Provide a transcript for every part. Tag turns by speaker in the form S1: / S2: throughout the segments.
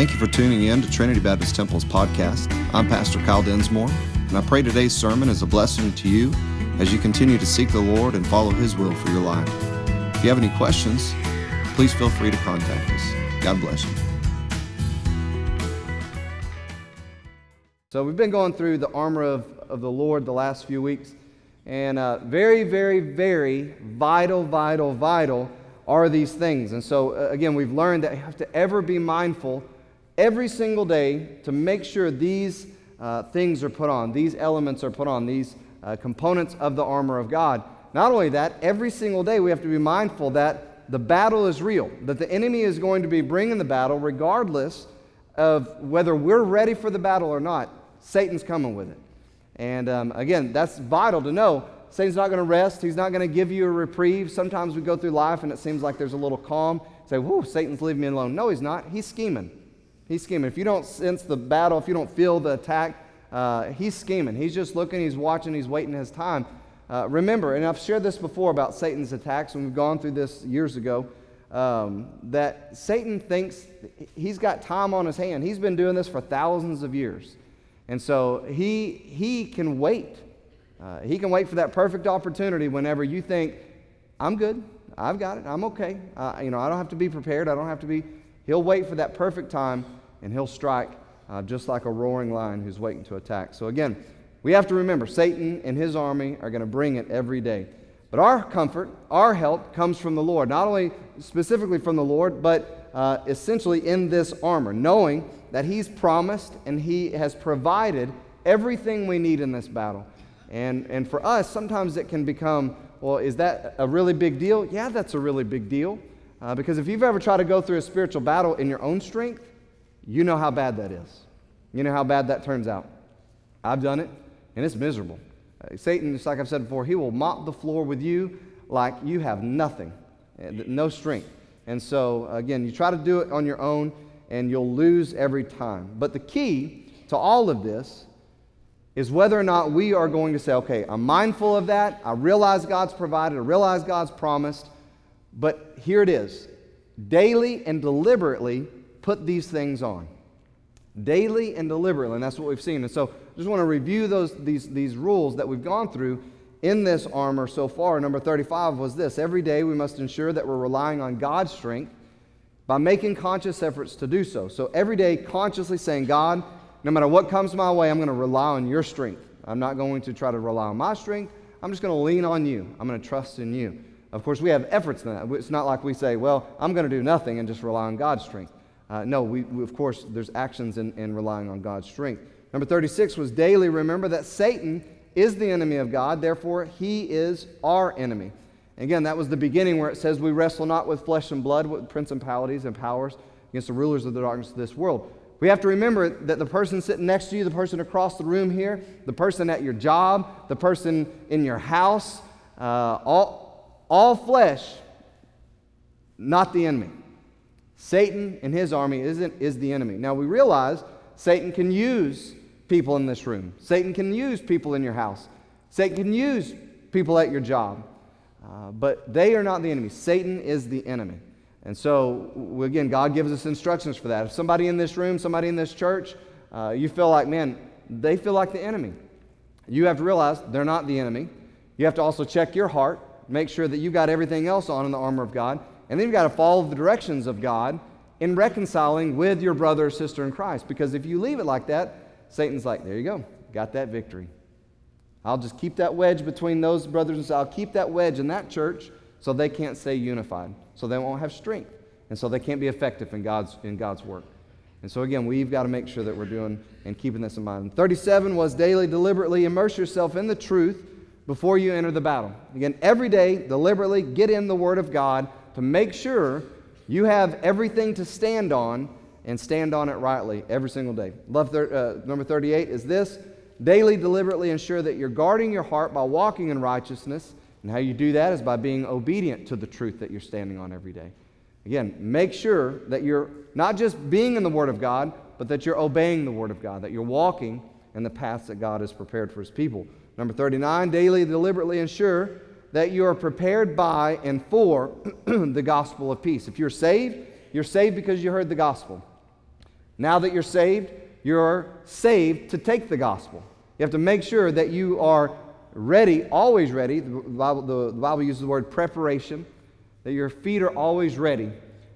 S1: Thank you for tuning in to Trinity Baptist Temple's podcast. I'm Pastor Kyle Densmore, and I pray today's sermon is a blessing to you as you continue to seek the Lord and follow His will for your life. If you have any questions, please feel free to contact us. God bless you.
S2: So, we've been going through the armor of, of the Lord the last few weeks, and uh, very, very, very vital, vital, vital are these things. And so, uh, again, we've learned that you have to ever be mindful every single day to make sure these uh, things are put on, these elements are put on, these uh, components of the armor of God. Not only that, every single day we have to be mindful that the battle is real, that the enemy is going to be bringing the battle regardless of whether we're ready for the battle or not. Satan's coming with it. And um, again, that's vital to know. Satan's not going to rest. He's not going to give you a reprieve. Sometimes we go through life and it seems like there's a little calm. Say, whoo, Satan's leaving me alone. No, he's not. He's scheming. He's scheming. If you don't sense the battle, if you don't feel the attack, uh, he's scheming. He's just looking, he's watching, he's waiting his time. Uh, remember, and I've shared this before about Satan's attacks, and we've gone through this years ago, um, that Satan thinks he's got time on his hand. He's been doing this for thousands of years. And so he, he can wait. Uh, he can wait for that perfect opportunity whenever you think, I'm good, I've got it, I'm okay. You know, I don't have to be prepared, I don't have to be. He'll wait for that perfect time and he'll strike uh, just like a roaring lion who's waiting to attack. So, again, we have to remember Satan and his army are going to bring it every day. But our comfort, our help comes from the Lord, not only specifically from the Lord, but uh, essentially in this armor, knowing that He's promised and He has provided everything we need in this battle. And, and for us, sometimes it can become, well, is that a really big deal? Yeah, that's a really big deal. Uh, because if you've ever tried to go through a spiritual battle in your own strength, you know how bad that is. You know how bad that turns out. I've done it, and it's miserable. Uh, Satan, just like I've said before, he will mop the floor with you like you have nothing, uh, no strength. And so, again, you try to do it on your own, and you'll lose every time. But the key to all of this is whether or not we are going to say, okay, I'm mindful of that. I realize God's provided, I realize God's promised. But here it is daily and deliberately put these things on. Daily and deliberately, and that's what we've seen. And so I just want to review those, these, these rules that we've gone through in this armor so far. Number 35 was this every day we must ensure that we're relying on God's strength by making conscious efforts to do so. So every day, consciously saying, God, no matter what comes my way, I'm going to rely on your strength. I'm not going to try to rely on my strength. I'm just going to lean on you. I'm going to trust in you. Of course, we have efforts in that. It's not like we say, well, I'm going to do nothing and just rely on God's strength. Uh, no, we, we, of course, there's actions in, in relying on God's strength. Number 36 was daily remember that Satan is the enemy of God, therefore, he is our enemy. Again, that was the beginning where it says we wrestle not with flesh and blood, with principalities and powers against the rulers of the darkness of this world. We have to remember that the person sitting next to you, the person across the room here, the person at your job, the person in your house, uh, all, all flesh, not the enemy. Satan and his army isn't, is the enemy. Now we realize Satan can use people in this room. Satan can use people in your house. Satan can use people at your job. Uh, but they are not the enemy. Satan is the enemy. And so, again, God gives us instructions for that. If somebody in this room, somebody in this church, uh, you feel like, man, they feel like the enemy, you have to realize they're not the enemy. You have to also check your heart, make sure that you've got everything else on in the armor of God. And then you've got to follow the directions of God in reconciling with your brother or sister in Christ. Because if you leave it like that, Satan's like, there you go, got that victory. I'll just keep that wedge between those brothers and sisters. I'll keep that wedge in that church so they can't stay unified, so they won't have strength, and so they can't be effective in God's, in God's work. And so, again, we've got to make sure that we're doing and keeping this in mind. 37 was daily, deliberately immerse yourself in the truth before you enter the battle. Again, every day, deliberately get in the Word of God to make sure you have everything to stand on and stand on it rightly every single day. Love thir- uh, number 38 is this daily deliberately ensure that you're guarding your heart by walking in righteousness. And how you do that is by being obedient to the truth that you're standing on every day. Again, make sure that you're not just being in the Word of God, but that you're obeying the Word of God, that you're walking in the paths that God has prepared for His people. Number 39, daily deliberately ensure that you are prepared by and for the gospel of peace. If you're saved, you're saved because you heard the gospel. Now that you're saved, you're saved to take the gospel. You have to make sure that you are ready, always ready. The Bible, the, Bible uses the word preparation, that your feet are always ready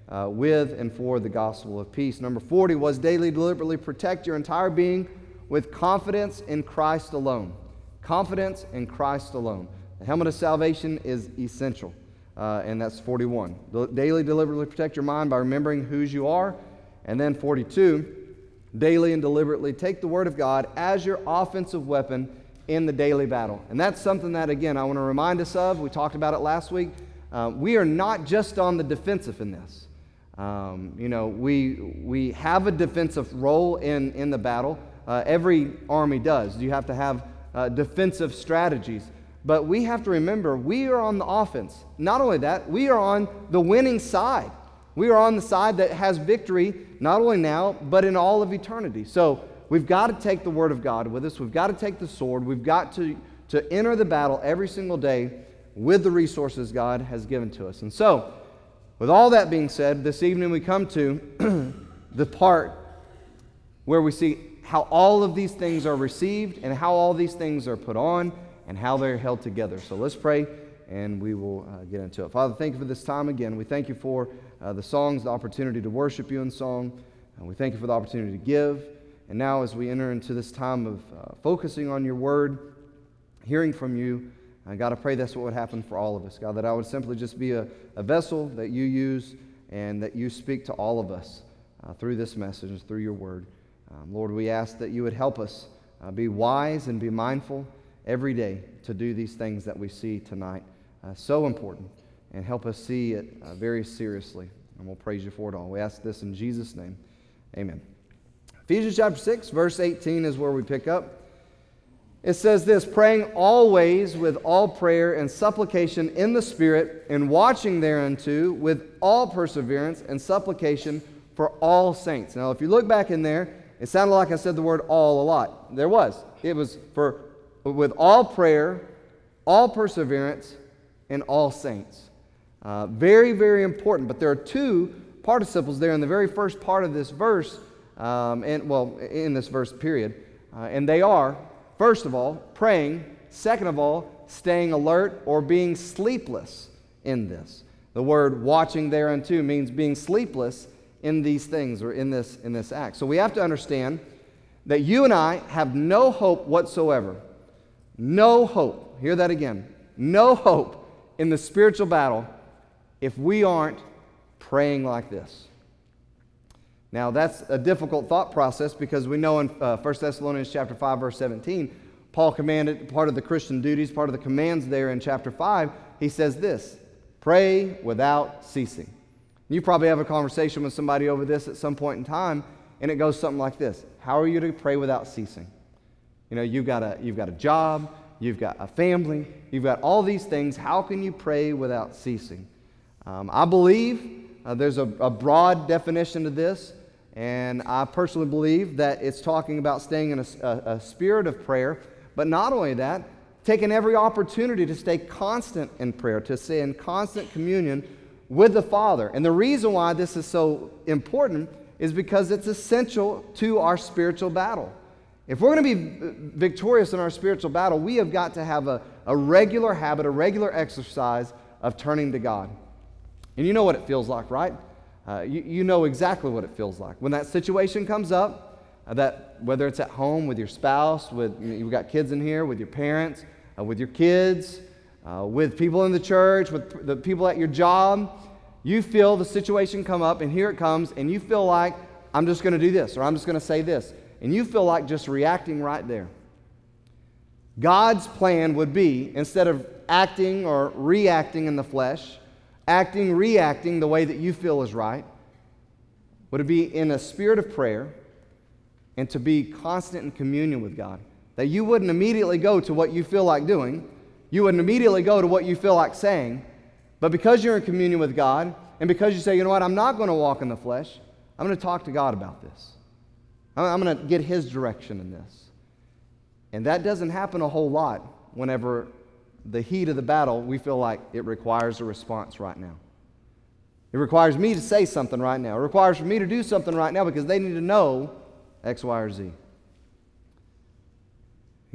S2: uh, with and for the gospel of peace. Number 40 was daily, deliberately protect your entire being with confidence in Christ alone. Confidence in Christ alone. The helmet of salvation is essential, uh, and that's 41. Daily, deliberately protect your mind by remembering whose you are. And then 42, daily and deliberately take the Word of God as your offensive weapon in the daily battle. And that's something that, again, I want to remind us of. We talked about it last week. Uh, we are not just on the defensive in this. Um, you know, we, we have a defensive role in, in the battle. Uh, every army does. You have to have uh, defensive strategies. But we have to remember we are on the offense. Not only that, we are on the winning side. We are on the side that has victory not only now, but in all of eternity. So we've got to take the Word of God with us. We've got to take the sword. We've got to, to enter the battle every single day with the resources God has given to us. And so, with all that being said, this evening we come to the part where we see how all of these things are received and how all these things are put on and how they're held together. So let's pray and we will uh, get into it. Father, thank you for this time again. We thank you for uh, the songs, the opportunity to worship you in song. And we thank you for the opportunity to give. And now, as we enter into this time of uh, focusing on your word, hearing from you, uh, God, I pray that's what would happen for all of us. God, that I would simply just be a, a vessel that you use and that you speak to all of us uh, through this message and through your word. Um, Lord, we ask that you would help us uh, be wise and be mindful every day to do these things that we see tonight. Uh, so important. And help us see it uh, very seriously. And we'll praise you for it all. We ask this in Jesus' name. Amen. Ephesians chapter 6, verse 18 is where we pick up. It says this praying always with all prayer and supplication in the Spirit, and watching thereunto with all perseverance and supplication for all saints. Now, if you look back in there, it sounded like I said the word all a lot. There was. It was for with all prayer, all perseverance, and all saints. Uh, very, very important. But there are two participles there in the very first part of this verse, um, and well, in this verse period. Uh, and they are, first of all, praying. Second of all, staying alert or being sleepless in this. The word watching thereunto means being sleepless in these things or in this, in this act. So we have to understand that you and I have no hope whatsoever. No hope. Hear that again. No hope in the spiritual battle if we aren't praying like this. Now, that's a difficult thought process because we know in uh, 1 Thessalonians chapter 5, verse 17, Paul commanded part of the Christian duties, part of the commands there in chapter 5, he says this pray without ceasing. You probably have a conversation with somebody over this at some point in time, and it goes something like this How are you to pray without ceasing? You know, you've got a, you've got a job, you've got a family, you've got all these things. How can you pray without ceasing? Um, I believe uh, there's a, a, broad definition to this, and I personally believe that it's talking about staying in a, a, a spirit of prayer, but not only that, taking every opportunity to stay constant in prayer, to stay in constant communion with the Father. And the reason why this is so important is because it's essential to our spiritual battle. If we're going to be victorious in our spiritual battle, we have got to have a, a regular habit, a regular exercise of turning to God. And you know what it feels like, right? Uh, you, you know exactly what it feels like. When that situation comes up, uh, that whether it's at home with your spouse, with you you've got kids in here, with your parents, uh, with your kids, uh, with people in the church, with the people at your job, you feel the situation come up, and here it comes, and you feel like, I'm just going to do this, or I'm just going to say this and you feel like just reacting right there. God's plan would be instead of acting or reacting in the flesh, acting, reacting the way that you feel is right, would it be in a spirit of prayer and to be constant in communion with God? That you wouldn't immediately go to what you feel like doing, you wouldn't immediately go to what you feel like saying, but because you're in communion with God and because you say, you know what, I'm not going to walk in the flesh, I'm going to talk to God about this. I'm going to get his direction in this. And that doesn't happen a whole lot whenever the heat of the battle, we feel like it requires a response right now. It requires me to say something right now. It requires for me to do something right now because they need to know X, Y, or Z.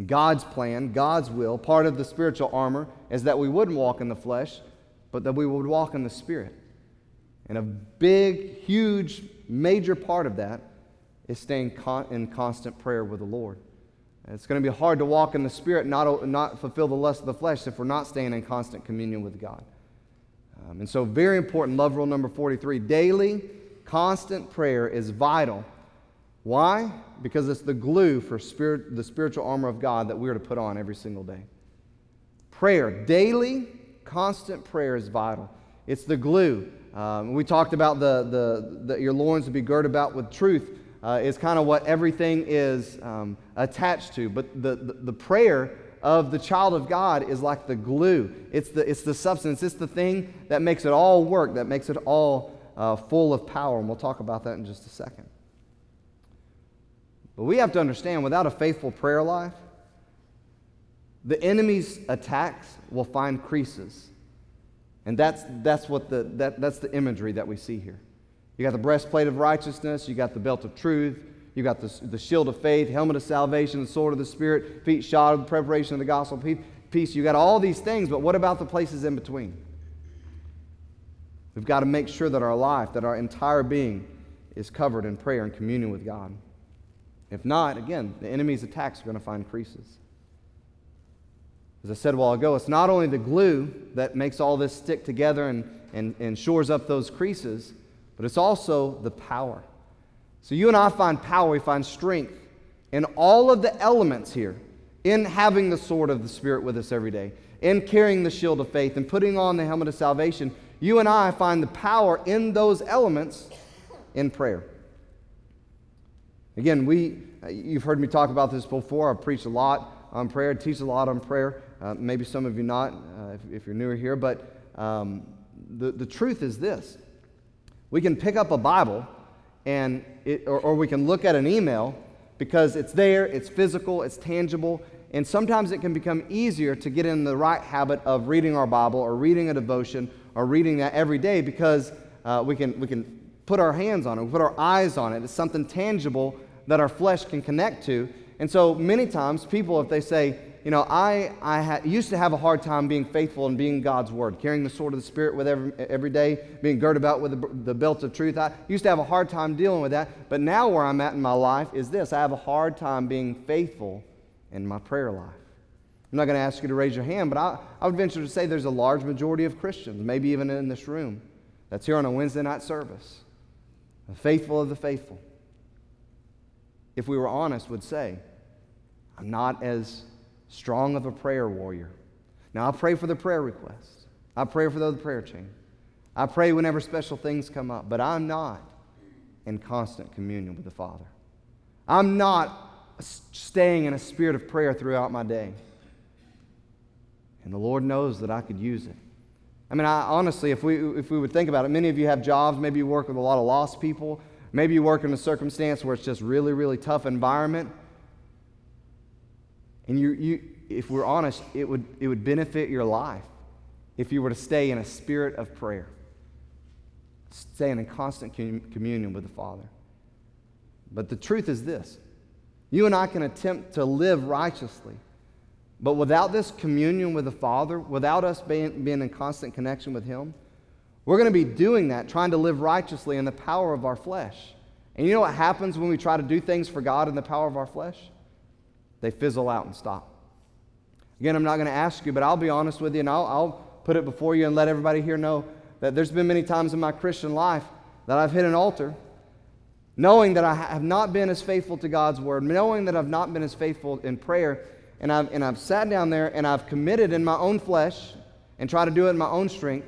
S2: God's plan, God's will, part of the spiritual armor is that we wouldn't walk in the flesh, but that we would walk in the Spirit. And a big, huge, major part of that is staying con- in constant prayer with the Lord. It's going to be hard to walk in the Spirit, not, not fulfill the lust of the flesh, if we're not staying in constant communion with God. Um, and so, very important, love rule number 43 daily, constant prayer is vital. Why? Because it's the glue for spirit, the spiritual armor of God that we are to put on every single day. Prayer, daily, constant prayer is vital. It's the glue. Um, we talked about the, the, the, your loins to be girded about with truth uh, is kind of what everything is um, attached to. But the, the, the, prayer of the child of God is like the glue, it's the, it's the substance, it's the thing that makes it all work, that makes it all uh, full of power. And we'll talk about that in just a second. But we have to understand without a faithful prayer life, the enemy's attacks will find creases. And that's, that's, what the, that, that's the imagery that we see here. You got the breastplate of righteousness, you got the belt of truth, you got the, the shield of faith, helmet of salvation, the sword of the Spirit, feet shod with preparation of the gospel peace. You got all these things, but what about the places in between? We've got to make sure that our life, that our entire being is covered in prayer and communion with God. If not, again, the enemy's attacks are going to find creases. As I said a while ago, it's not only the glue that makes all this stick together and, and, and shores up those creases, but it's also the power. So you and I find power, we find strength in all of the elements here, in having the sword of the Spirit with us every day, in carrying the shield of faith, and putting on the helmet of salvation. You and I find the power in those elements in prayer. Again, we, you've heard me talk about this before. I preach a lot on prayer, teach a lot on prayer. Uh, maybe some of you not, uh, if, if, you're newer here, but um, the, the truth is this we can pick up a Bible and it, or, or we can look at an email because it's there, it's physical, it's tangible, and sometimes it can become easier to get in the right habit of reading our Bible or reading a devotion or reading that every day because uh, we, can, we can put our hands on it, we put our eyes on it. It's something tangible that our flesh can connect to. And so many times, people, if they say, you know, I, I ha- used to have a hard time being faithful and being God's word, carrying the sword of the Spirit with every, every day, being girded about with the, the belt of truth. I used to have a hard time dealing with that. But now, where I'm at in my life is this I have a hard time being faithful in my prayer life. I'm not going to ask you to raise your hand, but I, I would venture to say there's a large majority of Christians, maybe even in this room, that's here on a Wednesday night service, faithful of the faithful. If we were honest, would say, I'm not as strong of a prayer warrior. Now, I pray for the prayer requests, I pray for the prayer chain. I pray whenever special things come up, but I'm not in constant communion with the Father. I'm not staying in a spirit of prayer throughout my day. And the Lord knows that I could use it. I mean, I, honestly, if we, if we would think about it, many of you have jobs, maybe you work with a lot of lost people, maybe you work in a circumstance where it's just really, really tough environment. And you, you, if we're honest, it would, it would benefit your life if you were to stay in a spirit of prayer, staying in constant communion with the Father. But the truth is this you and I can attempt to live righteously, but without this communion with the Father, without us being, being in constant connection with Him, we're going to be doing that, trying to live righteously in the power of our flesh. And you know what happens when we try to do things for God in the power of our flesh? They fizzle out and stop. Again, I'm not going to ask you, but I'll be honest with you and I'll, I'll put it before you and let everybody here know that there's been many times in my Christian life that I've hit an altar knowing that I have not been as faithful to God's word, knowing that I've not been as faithful in prayer, and I've, and I've sat down there and I've committed in my own flesh and try to do it in my own strength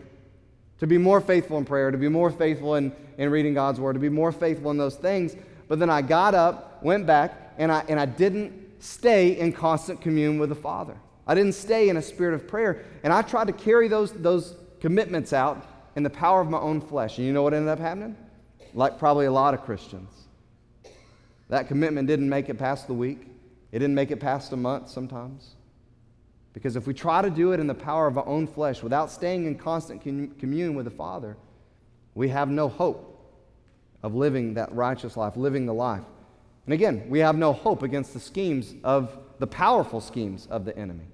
S2: to be more faithful in prayer, to be more faithful in, in reading God's word, to be more faithful in those things. But then I got up, went back, and I, and I didn't stay in constant communion with the Father. I didn't stay in a spirit of prayer. And I tried to carry those, those commitments out in the power of my own flesh. And you know what ended up happening? Like probably a lot of Christians. That commitment didn't make it past the week, it didn't make it past a month sometimes. Because if we try to do it in the power of our own flesh without staying in constant communion with the Father, we have no hope of living that righteous life, living the life. And again, we have no hope against the schemes of the powerful schemes of the enemy.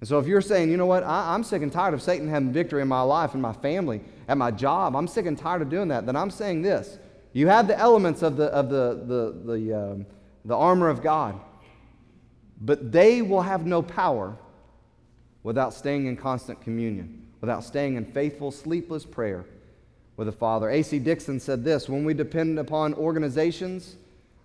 S2: And so if you're saying, you know what, I, am sick and tired of Satan having victory in my life, in my family, at my job, I'm sick and tired of doing that, then I'm saying this. You have the elements of the, of the, the, the, um, the armor of God, but they will have no power without staying in constant communion, without staying in faithful, sleepless prayer with the Father. A.C. Dixon said this when we depend upon organizations,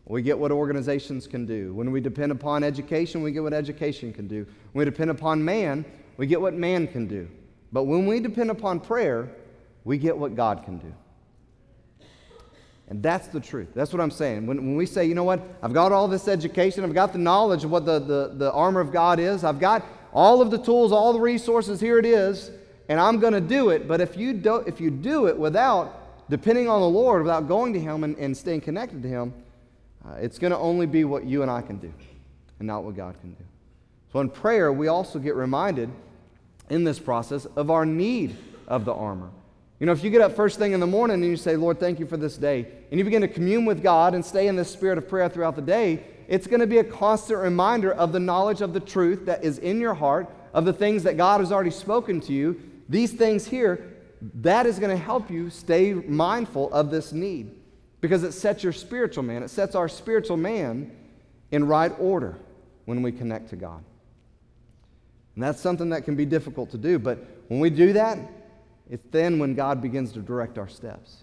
S2: we get what organizations can do. When we depend upon education, we get what education can do. When we depend upon man, we get what man can do. But when we depend upon prayer, we get what God can do. And that's the truth. That's what I'm saying. When, when we say, you know what, I've got all this education, I've got the knowledge of what the, the, the armor of God is, I've got all of the tools, all the resources, here it is, and I'm going to do it. But if you, do, if you do it without depending on the Lord, without going to Him and, and staying connected to Him, uh, it's going to only be what you and I can do and not what God can do. So in prayer, we also get reminded in this process of our need of the armor. You know, if you get up first thing in the morning and you say, Lord, thank you for this day, and you begin to commune with God and stay in this spirit of prayer throughout the day, it's going to be a constant reminder of the knowledge of the truth that is in your heart, of the things that God has already spoken to you. These things here, that is going to help you stay mindful of this need because it sets your spiritual man, it sets our spiritual man in right order when we connect to God. And that's something that can be difficult to do, but when we do that, it's then when God begins to direct our steps.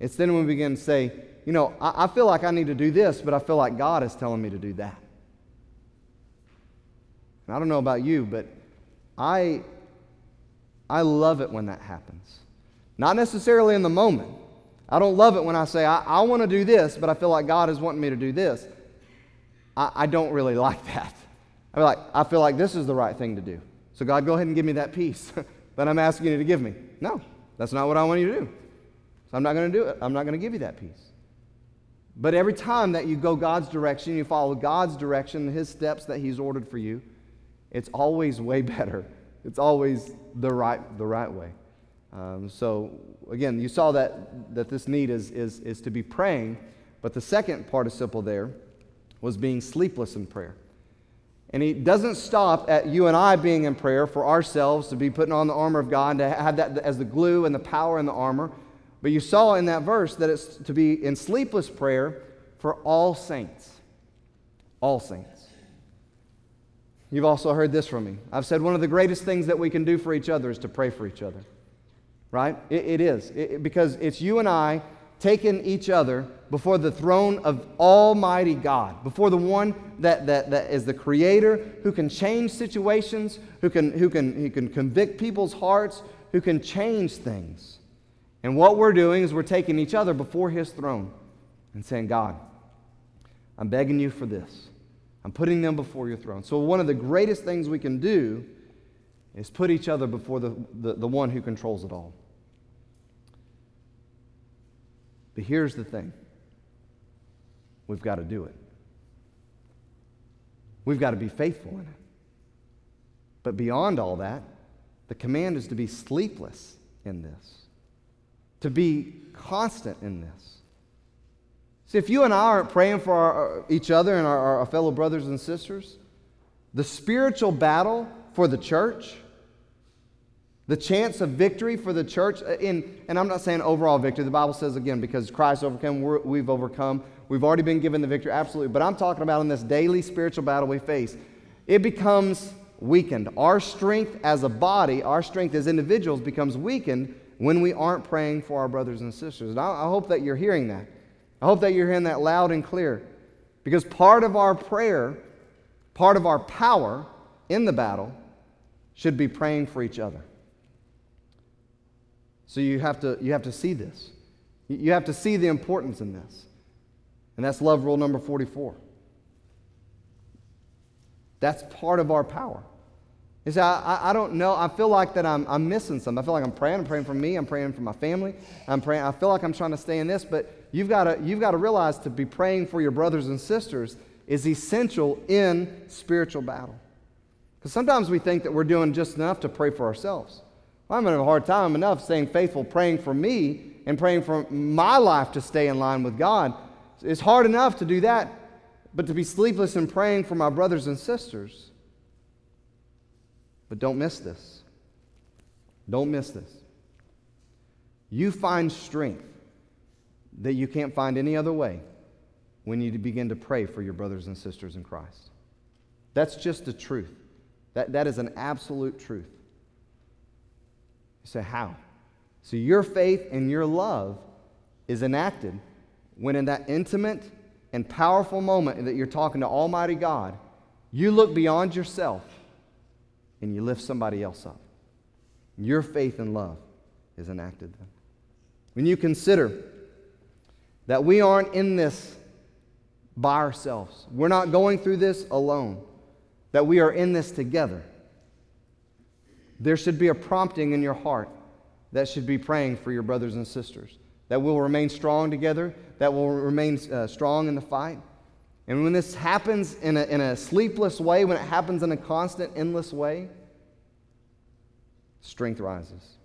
S2: It's then when we begin to say, you know, I, I feel like I need to do this, but I feel like God is telling me to do that. And I don't know about you, but I, I love it when that happens. Not necessarily in the moment. I don't love it when I say, I, I want to do this, but I feel like God is wanting me to do this. I, I don't really like that. I feel like, I feel like this is the right thing to do. So, God, go ahead and give me that peace that I'm asking you to give me. No, that's not what I want you to do. So, I'm not going to do it. I'm not going to give you that peace. But every time that you go God's direction, you follow God's direction, His steps that He's ordered for you, it's always way better. It's always the right, the right way. Um, so, again, you saw that, that this need is, is, is to be praying, but the second participle there was being sleepless in prayer. And he doesn't stop at you and I being in prayer for ourselves to be putting on the armor of God, and to have that as the glue and the power and the armor. But you saw in that verse that it's to be in sleepless prayer for all saints. All saints. You've also heard this from me. I've said one of the greatest things that we can do for each other is to pray for each other. Right? it, it is. It, because it's you and I taking each other before the throne of Almighty God, before the one that, that, that is the Creator, who can change situations, who can, who, can, who can convict people's hearts, who can change things. And what we're doing is we're taking each other before His throne and saying, God, I'm begging you for this. I'm putting them before your throne. So, one of the greatest things we can do is put each other before the, the, the one who controls it all. But here's the thing we've got to do it. We've got to be faithful in it. But beyond all that, the command is to be sleepless in this, to be constant in this. See, if you and I aren't praying for our, each other and our, our fellow brothers and sisters, the spiritual battle for the church the chance of victory for the church, uh, in, and I'm not saying overall victory. The Bible says again, because Christ overcame, we've overcome. We've already been given the victory, absolutely. But I'm talking about in this daily spiritual battle we face, it becomes weakened. Our strength as a body, our strength as individuals becomes weakened when we aren't praying for our brothers and sisters. And I, I hope that you're hearing that. I hope that you're hearing that loud and clear. Because part of our prayer, part of our power in the battle, should be praying for each other. So you have to, you have to see this. You have to see the importance in this. And that's love rule number 44. That's part of our power. You see, I, I don't know. I feel like that I'm, I'm missing something. I feel like I'm praying. I'm praying for me. I'm praying for my family. I'm praying. I feel like I'm trying to stay in this, but you've got to, you've got to realize to be praying for your brothers and sisters is essential in spiritual battle. Because sometimes we think that we're doing just enough to pray for ourselves. I'm having a hard time enough staying faithful, praying for me and praying for my life to stay in line with God. It's hard enough to do that, but to be sleepless and praying for my brothers and sisters. But don't miss this. Don't miss this. You find strength that you can't find any other way when you begin to pray for your brothers and sisters in Christ. That's just the truth. That, that is an absolute truth. You say, how? So your faith and your love is enacted when, in that intimate and powerful moment that you're talking to Almighty God, you look beyond yourself and you lift somebody else up. Your faith and love is enacted then. When you consider that we aren't in this by ourselves, we're not going through this alone, that we are in this together, there should be a prompting in your heart that should be praying for your brothers and sisters, that will remain strong together, that will remain uh, strong in the fight. And when this happens in a, in a sleepless way, when it happens in a constant, endless way, strength rises.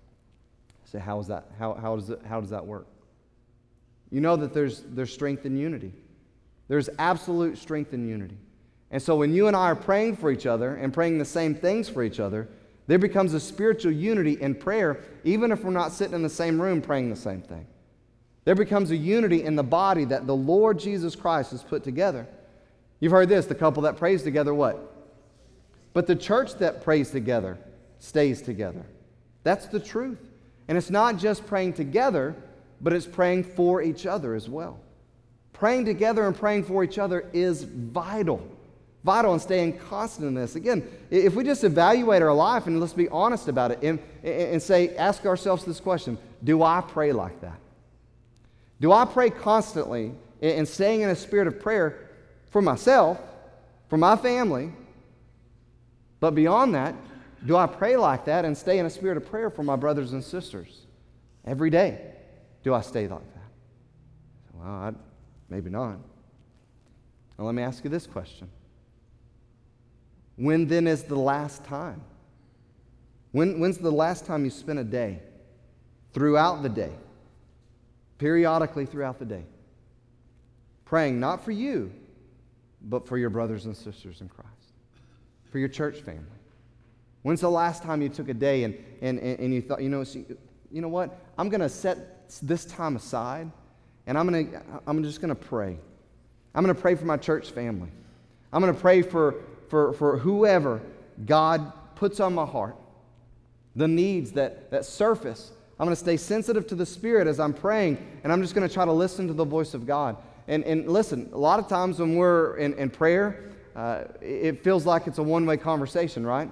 S2: Say, how is that? How, how, does it, how does that work? You know that there's, there's strength in unity. There's absolute strength in unity. And so when you and I are praying for each other and praying the same things for each other, there becomes a spiritual unity in prayer, even if we're not sitting in the same room praying the same thing. There becomes a unity in the body that the Lord Jesus Christ has put together. You've heard this the couple that prays together, what? But the church that prays together stays together. That's the truth. And it's not just praying together, but it's praying for each other as well. Praying together and praying for each other is vital vital and staying constant in this. Again, if we just evaluate our life and let's be honest about it and, and say, ask ourselves this question Do I pray like that? Do I pray constantly and staying in a spirit of prayer for myself, for my family? But beyond that, do I pray like that and stay in a spirit of prayer for my brothers and sisters? Every day, do I stay like that? Well, I, maybe not. Now, let me ask you this question when then is the last time? When, when's the last time you spent a day throughout the day, periodically throughout the day, praying not for you, but for your brothers and sisters in Christ, for your church family? When's the last time you took a day and, and, and you thought, you know, you know what? I'm going to set this time aside and I'm, gonna, I'm just going to pray. I'm going to pray for my church family. I'm going to pray for, for, for whoever God puts on my heart, the needs that, that surface. I'm going to stay sensitive to the Spirit as I'm praying, and I'm just going to try to listen to the voice of God. And, and listen, a lot of times when we're in, in prayer, uh, it feels like it's a one way conversation, right?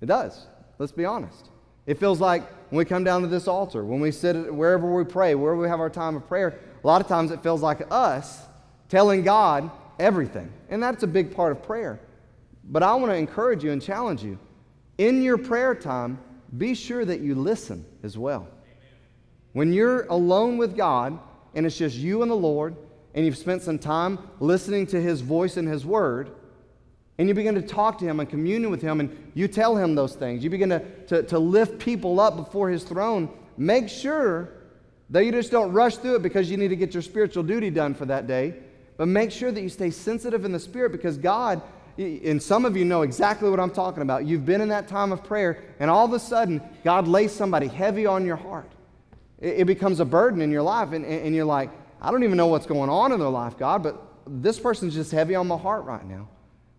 S2: It does. Let's be honest. It feels like when we come down to this altar, when we sit wherever we pray, wherever we have our time of prayer, a lot of times it feels like us telling God everything. And that's a big part of prayer. But I want to encourage you and challenge you. In your prayer time, be sure that you listen as well. When you're alone with God and it's just you and the Lord, and you've spent some time listening to His voice and His word, and you begin to talk to Him and commune with Him, and you tell Him those things, you begin to, to, to lift people up before His throne, make sure that you just don't rush through it because you need to get your spiritual duty done for that day but make sure that you stay sensitive in the Spirit because God, and some of you know exactly what I'm talking about. You've been in that time of prayer, and all of a sudden, God lays somebody heavy on your heart. It, becomes a burden in your life, and, and you're like, I don't even know what's going on in their life, God, but this person's just heavy on my heart right now.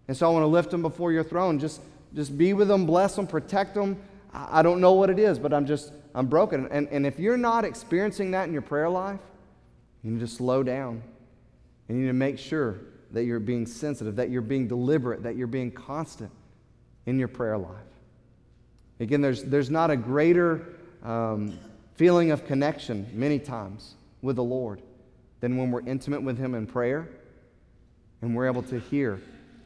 S2: And so I want to lift them before your throne. Just, just be with them, bless them, protect them. I don't know what it is, but I'm just, I'm broken. And, and if you're not experiencing that in your prayer life, you need to just slow down. And you need to make sure that you're being sensitive, that you're being deliberate, that you're being constant in your prayer life. Again, there's, there's not a greater um, feeling of connection many times with the Lord than when we're intimate with Him in prayer and we're able to hear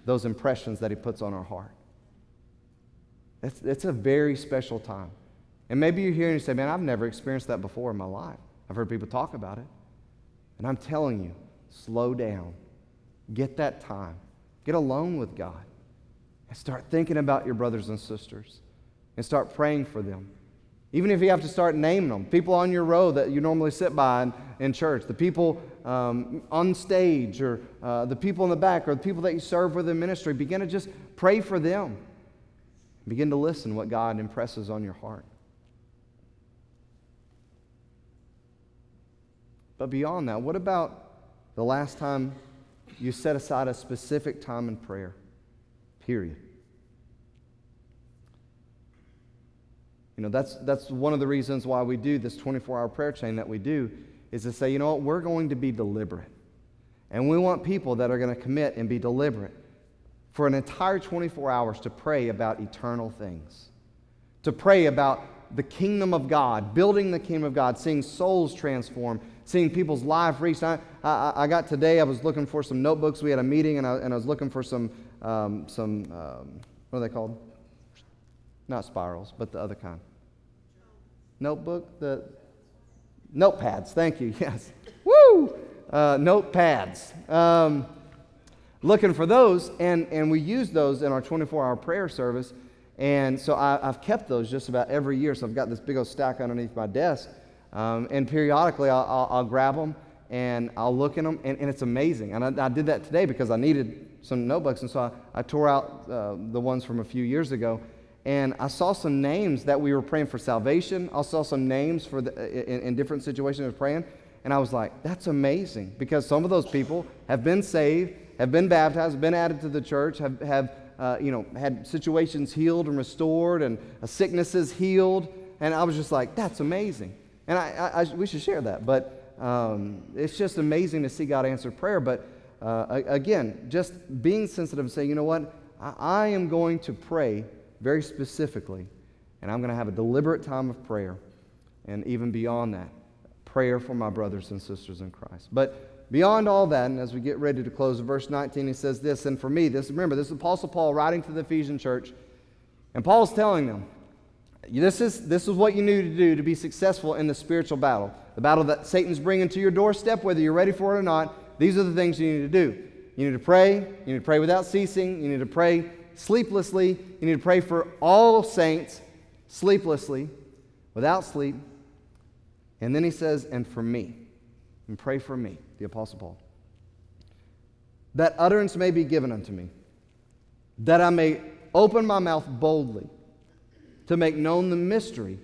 S2: those impressions that He puts on our heart. It's, it's a very special time. And maybe you're here and you say, Man, I've never experienced that before in my life. I've heard people talk about it. And I'm telling you, slow down. Get that time. Get alone with God. And start thinking about your brothers and sisters. And start praying for them. Even if you have to start naming them, people on your row that you normally sit by in, in church, the people um, on stage, or uh, the people in the back, or the people that you serve with in ministry, begin to just pray for them. Begin to listen what God impresses on your heart. But beyond that, what about the last time you set aside a specific time in prayer? Period. You know, that's, that's one of the reasons why we do this 24 hour prayer chain that we do, is to say, you know what, we're going to be deliberate. And we want people that are going to commit and be deliberate for an entire 24 hours to pray about eternal things, to pray about the kingdom of God, building the kingdom of God, seeing souls transformed, seeing people's life reached. I, I, I, got today, I was looking for some notebooks. We had a meeting, and I, and I was looking for some, um, some um, what are they called? Not spirals, but the other kind. Notebook? The notepads. Thank you. Yes. Woo! Uh, notepads. Um, looking for those, and, and we use those in our 24 hour prayer service. And so I, have kept those just about every year. So I've got this big old stack underneath my desk. Um, and periodically I'll, I'll, I'll, grab them and I'll look in them, and, and it's amazing. And I, I, did that today because I needed some notebooks. And so I, I tore out uh, the ones from a few years ago. And I saw some names that we were praying for salvation. I saw some names for the, in, in different situations of praying. And I was like, that's amazing because some of those people have been saved, have been baptized, been added to the church, have, have uh, you know, had situations healed and restored and uh, sicknesses healed. And I was just like, that's amazing. And I, I, I we should share that. But um, it's just amazing to see God answer prayer. But uh, again, just being sensitive and saying, you know what? I, I am going to pray very specifically, and I'm going to have a deliberate time of prayer. And even beyond that, prayer for my brothers and sisters in Christ. But beyond all that, and as we get ready to close, verse 19, he says this, and for me, this remember, this is Apostle Paul writing to the Ephesian church, and Paul's telling them, this is, this is what you need to do to be successful in the spiritual battle. The battle that Satan's bringing to your doorstep, whether you're ready for it or not, these are the things you need to do. You need to pray. You need to pray without ceasing. You need to pray sleeplessly. You need to pray for all saints sleeplessly, without sleep. And then he says, and for me. And pray for me, the Apostle Paul. That utterance may be given unto me, that I may open my mouth boldly to make known the mystery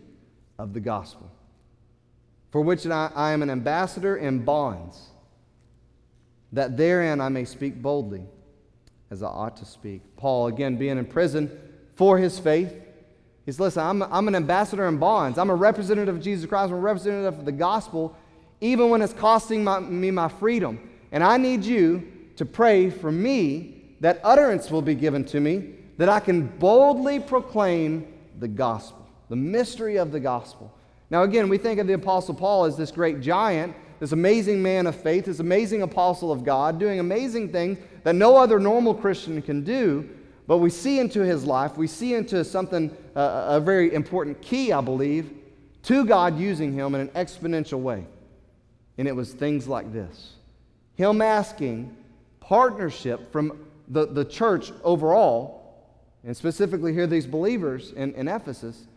S2: of the gospel, for which I, I am an ambassador in bonds, that therein I may speak boldly as I ought to speak. Paul, again, being in prison for his faith, he's listen, I'm, I'm an ambassador in bonds. I'm a representative of Jesus Christ. I'm a representative of the gospel, even when it's costing my, me my freedom. And I need you to pray for me that utterance will be given to me, that I can boldly proclaim the gospel, the mystery of the gospel. Now, again, we think of the Apostle Paul as this great giant, this amazing man of faith, this amazing apostle of God, doing amazing things that no other normal Christian can do. But we see into his life, we see into something, uh, a very important key, I believe, to God using him in an exponential way. And it was things like this Him asking partnership from the, the church overall and specifically here, these believers in, in Ephesus,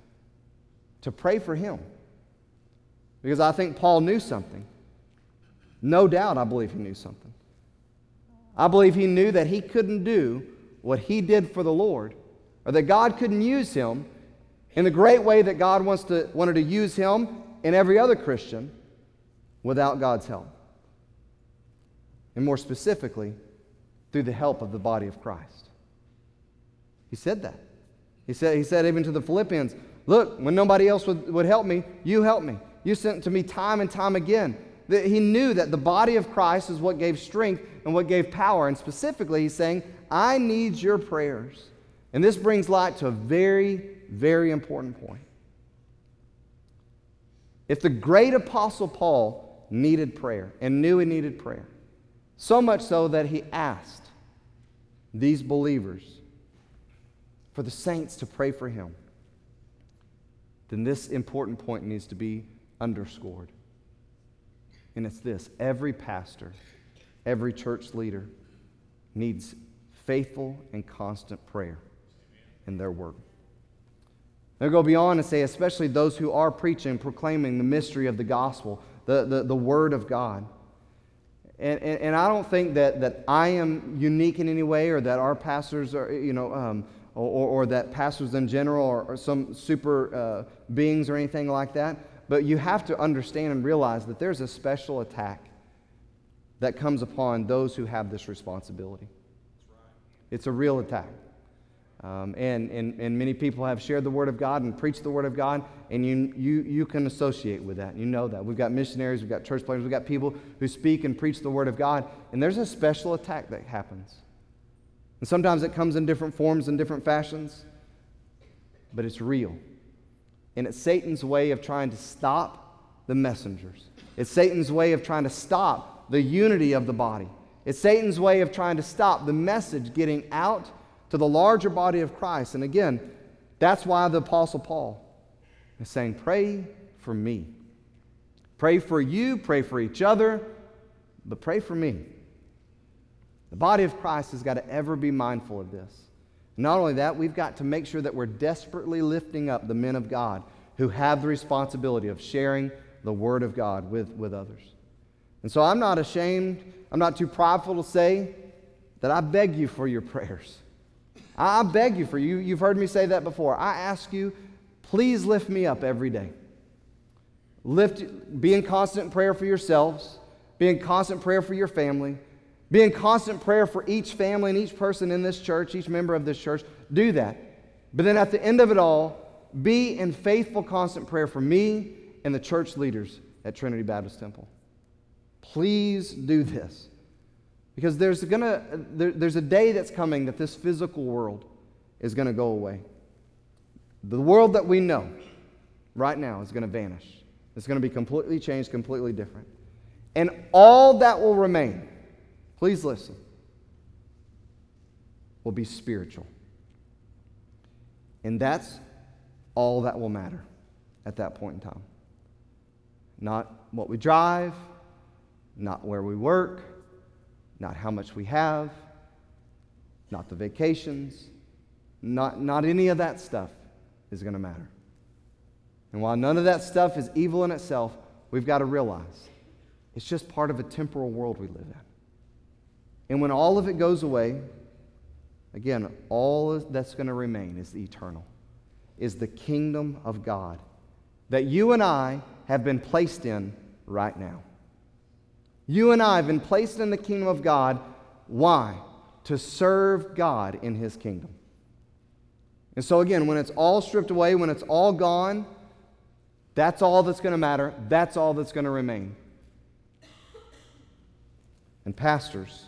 S2: to pray for him. Because I think Paul knew something. No doubt, I believe he knew something. I believe he knew that he couldn't do what he did for the Lord, or that God couldn't use him in the great way that God wants to, wanted to use him and every other Christian without God's help. And more specifically, through the help of the body of Christ. He said that. He said, he said even to the Philippians, Look, when nobody else would, would help me, you help me. You sent to me time and time again. That he knew that the body of Christ is what gave strength and what gave power. And specifically, he's saying, I need your prayers. And this brings light to a very, very important point. If the great apostle Paul needed prayer and knew he needed prayer, so much so that he asked these believers for the saints to pray for him, then this important point needs to be underscored. And it's this every pastor, every church leader needs faithful and constant prayer in their work. They'll go beyond and say, especially those who are preaching, proclaiming the mystery of the gospel, the, the, the word of God. And, and, and, I don't think that, that I am unique in any way or that our pastors are, you know, um, or, or, that pastors in general are, are some super uh, beings or anything like that. But you have to understand and realize that there's a special attack that comes upon those who have this responsibility. It's a real attack. Um, and, and, and many people have shared the Word of God and preached the Word of God, and you, you, you can associate with that. You know that. We've got missionaries, we've got church planters, we've got people who speak and preach the Word of God, and there's a special attack that happens. And sometimes it comes in different forms and different fashions, but it's real. And it's Satan's way of trying to stop the messengers, it's Satan's way of trying to stop the unity of the body. It's Satan's way of trying to stop the message getting out to the larger body of Christ. And again, that's why the Apostle Paul is saying, Pray for me. Pray for you, pray for each other, but pray for me. The body of Christ has got to ever be mindful of this. Not only that, we've got to make sure that we're desperately lifting up the men of God who have the responsibility of sharing the Word of God with, with others. And so I'm not ashamed, I'm not too prideful to say that I beg you for your prayers. I beg you for you. You've heard me say that before. I ask you, please lift me up every day. Lift, be in constant prayer for yourselves, be in constant prayer for your family, be in constant prayer for each family and each person in this church, each member of this church. Do that. But then at the end of it all, be in faithful, constant prayer for me and the church leaders at Trinity Baptist Temple. Please do this. Because there's, gonna, there, there's a day that's coming that this physical world is going to go away. The world that we know right now is going to vanish. It's going to be completely changed, completely different. And all that will remain, please listen, will be spiritual. And that's all that will matter at that point in time. Not what we drive, not where we work, not how much we have, not the vacations, not, not any of that stuff is going to matter. And while none of that stuff is evil in itself, we've got to realize it's just part of a temporal world we live in. And when all of it goes away, again, all that's going to remain is the eternal, is the kingdom of God that you and I have been placed in right now. You and I have been placed in the kingdom of God. Why? To serve God in his kingdom. And so, again, when it's all stripped away, when it's all gone, that's all that's going to matter. That's all that's going to remain. And pastors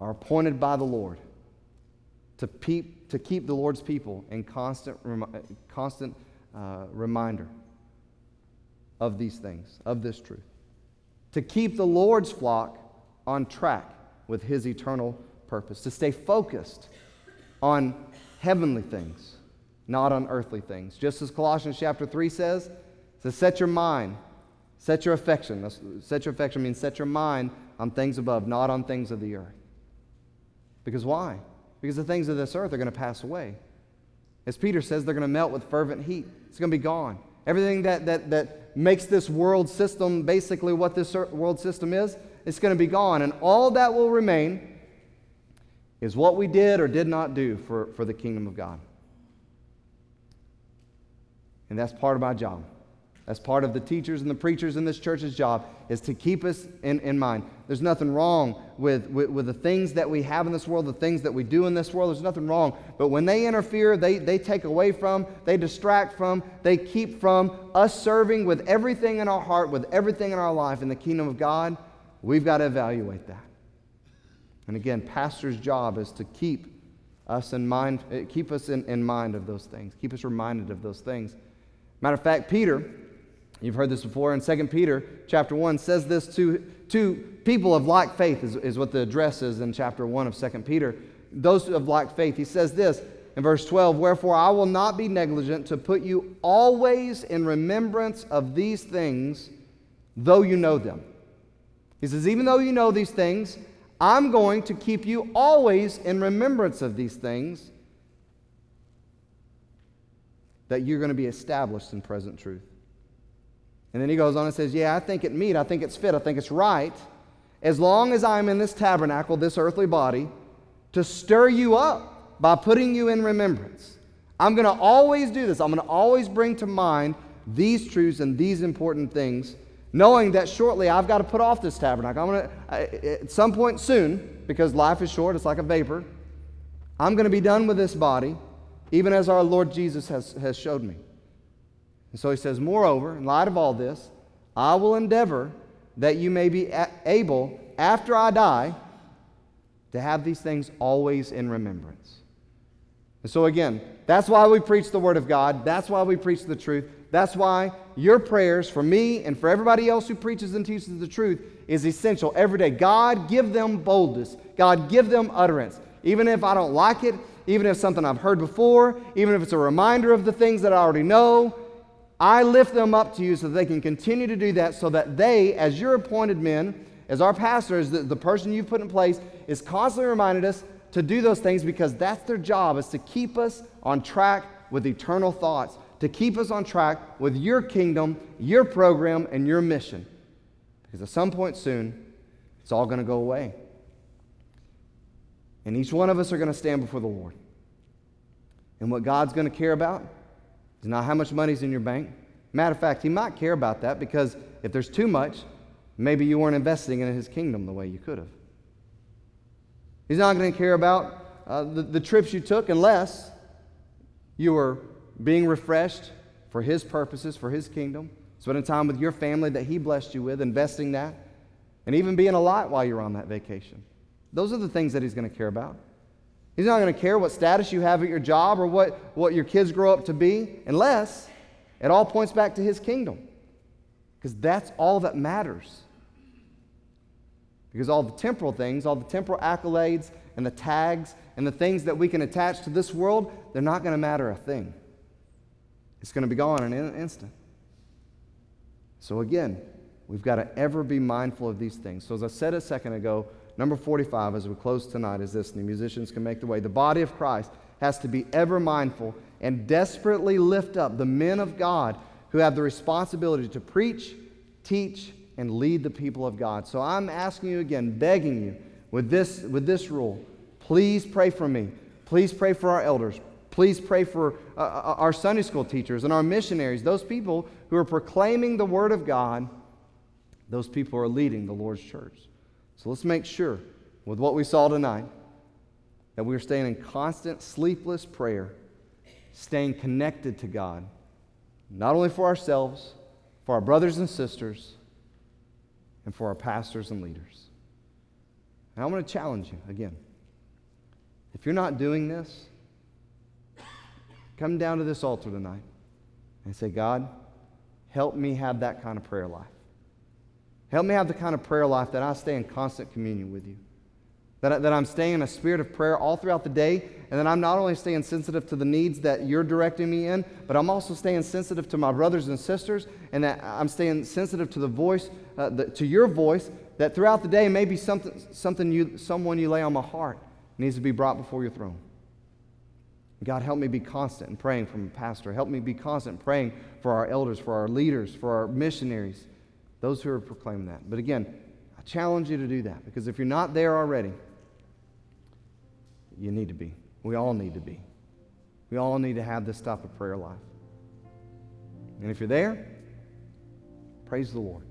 S2: are appointed by the Lord to, peep, to keep the Lord's people in constant, constant uh, reminder of these things, of this truth to keep the Lord's flock on track with his eternal purpose, to stay focused on heavenly things, not on earthly things. Just as Colossians chapter 3 says, to set your mind, set your affection. Set your affection means set your mind on things above, not on things of the earth. Because why? Because the things of this earth are going to pass away. As Peter says, they're going to melt with fervent heat. It's going to be gone. Everything that, that, that makes this world system basically what this er, world system is, it's going to be gone. And all that will remain is what we did or did not do for, for the kingdom of God. And that's part of my job. That's part of the teachers and the preachers in this church's job is to keep us in, in mind. There's nothing wrong with, with, with, the things that we have in this world, the things that we do in this world. There's nothing wrong. But when they interfere, they, they take away from, they distract from, they keep from us serving with everything in our heart, with everything in our life in the kingdom of God, we've got to evaluate that. And again, pastor's job is to keep us in mind, keep us in, in mind of those things, keep us reminded of those things. Matter of fact, Peter, You've heard this before in 2 Peter chapter 1 says this to, to people of like faith is, is what the address is in chapter 1 of 2 Peter. Those of like faith. He says this in verse 12, Wherefore I will not be negligent to put you always in remembrance of these things, though you know them. He says, even though you know these things, I'm going to keep you always in remembrance of these things that you're going to be established in present truth. And then he goes on and says, Yeah, I think it meet, I think it's fit, I think it's right, as long as I'm in this tabernacle, this earthly body, to stir you up by putting you in remembrance. I'm going to always do this. I'm going to always bring to mind these truths and these important things, knowing that shortly I've got to put off this tabernacle. I'm going to, at some point soon, because life is short, it's like a vapor, I'm going to be done with this body, even as our Lord Jesus has, has showed me. And so he says, Moreover, in light of all this, I will endeavor that you may be able, after I die, to have these things always in remembrance. And so, again, that's why we preach the Word of God. That's why we preach the truth. That's why your prayers for me and for everybody else who preaches and teaches the truth is essential every day. God, give them boldness. God, give them utterance. Even if I don't like it, even if something I've heard before, even if it's a reminder of the things that I already know, I lift them up to you so that they can continue to do that, so that they, as your appointed men, as our pastors, the, the person you've put in place, is constantly reminded us to do those things because that's their job, is to keep us on track with eternal thoughts, to keep us on track with your kingdom, your program, and your mission. Because at some point soon, it's all going to go away. And each one of us are going to stand before the Lord. And what God's going to care about is not how much money's in your bank. Matter of fact, he might care about that because if there's too much, maybe you weren't investing in his kingdom the way you could have. He's not going to care about uh, the, the trips you took unless you were being refreshed for his purposes, for his kingdom, spending time with your family that he blessed you with, investing that, and even being a lot while you're on that vacation. Those are the things that he's going to care about. He's not going to care what status you have at your job or what, what your kids grow up to be, unless it all points back to his kingdom. Because that's all that matters. Because all the temporal things, all the temporal accolades and the tags and the things that we can attach to this world, they're not going to matter a thing. It's going to be gone in an instant. So, again, we've got to ever be mindful of these things. So, as I said a second ago, Number 45, as we close tonight, is this, and the musicians can make the way. The body of Christ has to be ever mindful and desperately lift up the men of God who have the responsibility to preach, teach, and lead the people of God. So I'm asking you again, begging you with this, with this rule please pray for me. Please pray for our elders. Please pray for uh, uh our Sunday school teachers and our missionaries, those people who are proclaiming the Word of God. Those people who are leading the Lord's church. So let's make sure, with what we saw tonight, that we're staying in constant, sleepless prayer, staying connected to God, not only for ourselves, for our brothers and sisters, and for our pastors and leaders. And I want to challenge you again. If you're not doing this, come down to this altar tonight and say, God, help me have that kind of prayer life. Help me have the kind of prayer life that I stay in constant communion with you. That, I, that I'm staying in a spirit of prayer all throughout the day, and that I'm not only staying sensitive to the needs that you're directing me in, but I'm also staying sensitive to my brothers and sisters, and that I'm staying sensitive to the voice, uh, the, to your voice, that throughout the day, maybe something, something you, someone you lay on my heart needs to be brought before your throne. God, help me be constant in praying for my pastor. Help me be constant in praying for our elders, for our leaders, for our missionaries those who are proclaiming that. But again, I challenge you to do that because if you're not there already, you need to be. We all need to be. We all need to have this type of prayer life. And if you're there, praise the Lord.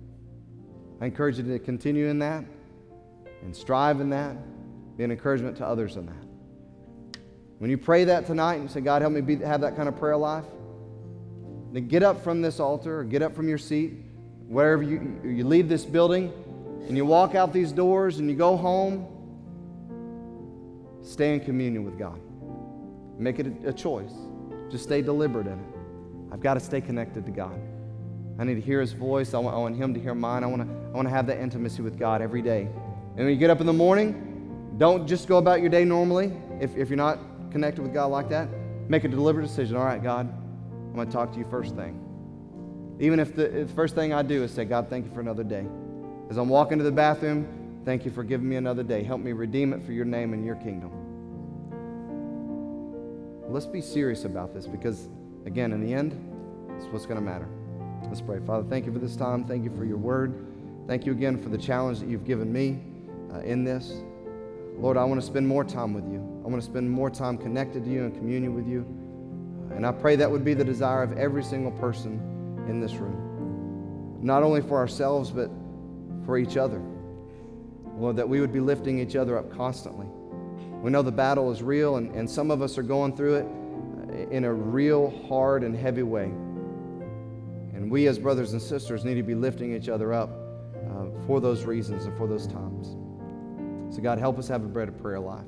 S2: I encourage you to continue in that and strive in that, be an encouragement to others in that. When you pray that tonight and say, God, help me be, have that kind of prayer life, then get up from this altar or get up from your seat wherever you, you leave this building and you walk out these doors and you go home, stay in communion with God. Make it a, a choice. Just stay deliberate in it. I've got to stay connected to God. I need to hear His voice. I want, I want Him to hear mine. I want to, I want to have that intimacy with God every day. And when you get up in the morning, don't just go about your day normally if, if you're not connected with God like that. Make a deliberate decision. All right, God, I'm going to talk to you first thing. Even if the, if the first thing I do is say, God, thank you for another day. As I'm walking to the bathroom, thank you for giving me another day. Help me redeem it for your name and your kingdom. Let's be serious about this because again, in the end, it's what's going to matter. Let's pray. Father, thank you for this time. Thank you for your word. Thank you again for the challenge that you've given me uh, in this. Lord, I want to spend more time with you. I want to spend more time connected to you and communion with you. And I pray that would be the desire of every single person in this room. Not only for ourselves, but for each other. Lord, that we would be lifting each other up constantly. We know the battle is real, and, and some of us are going through it in a real hard and heavy way. And we, as brothers and sisters, need to be lifting each other up uh, for those reasons and for those times. So, God, help us have a better prayer life.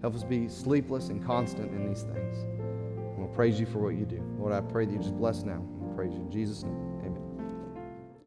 S2: Help us be sleepless and constant in these things. And we'll praise you for what you do. Lord, I pray that you just bless now. Praise you in Jesus' name.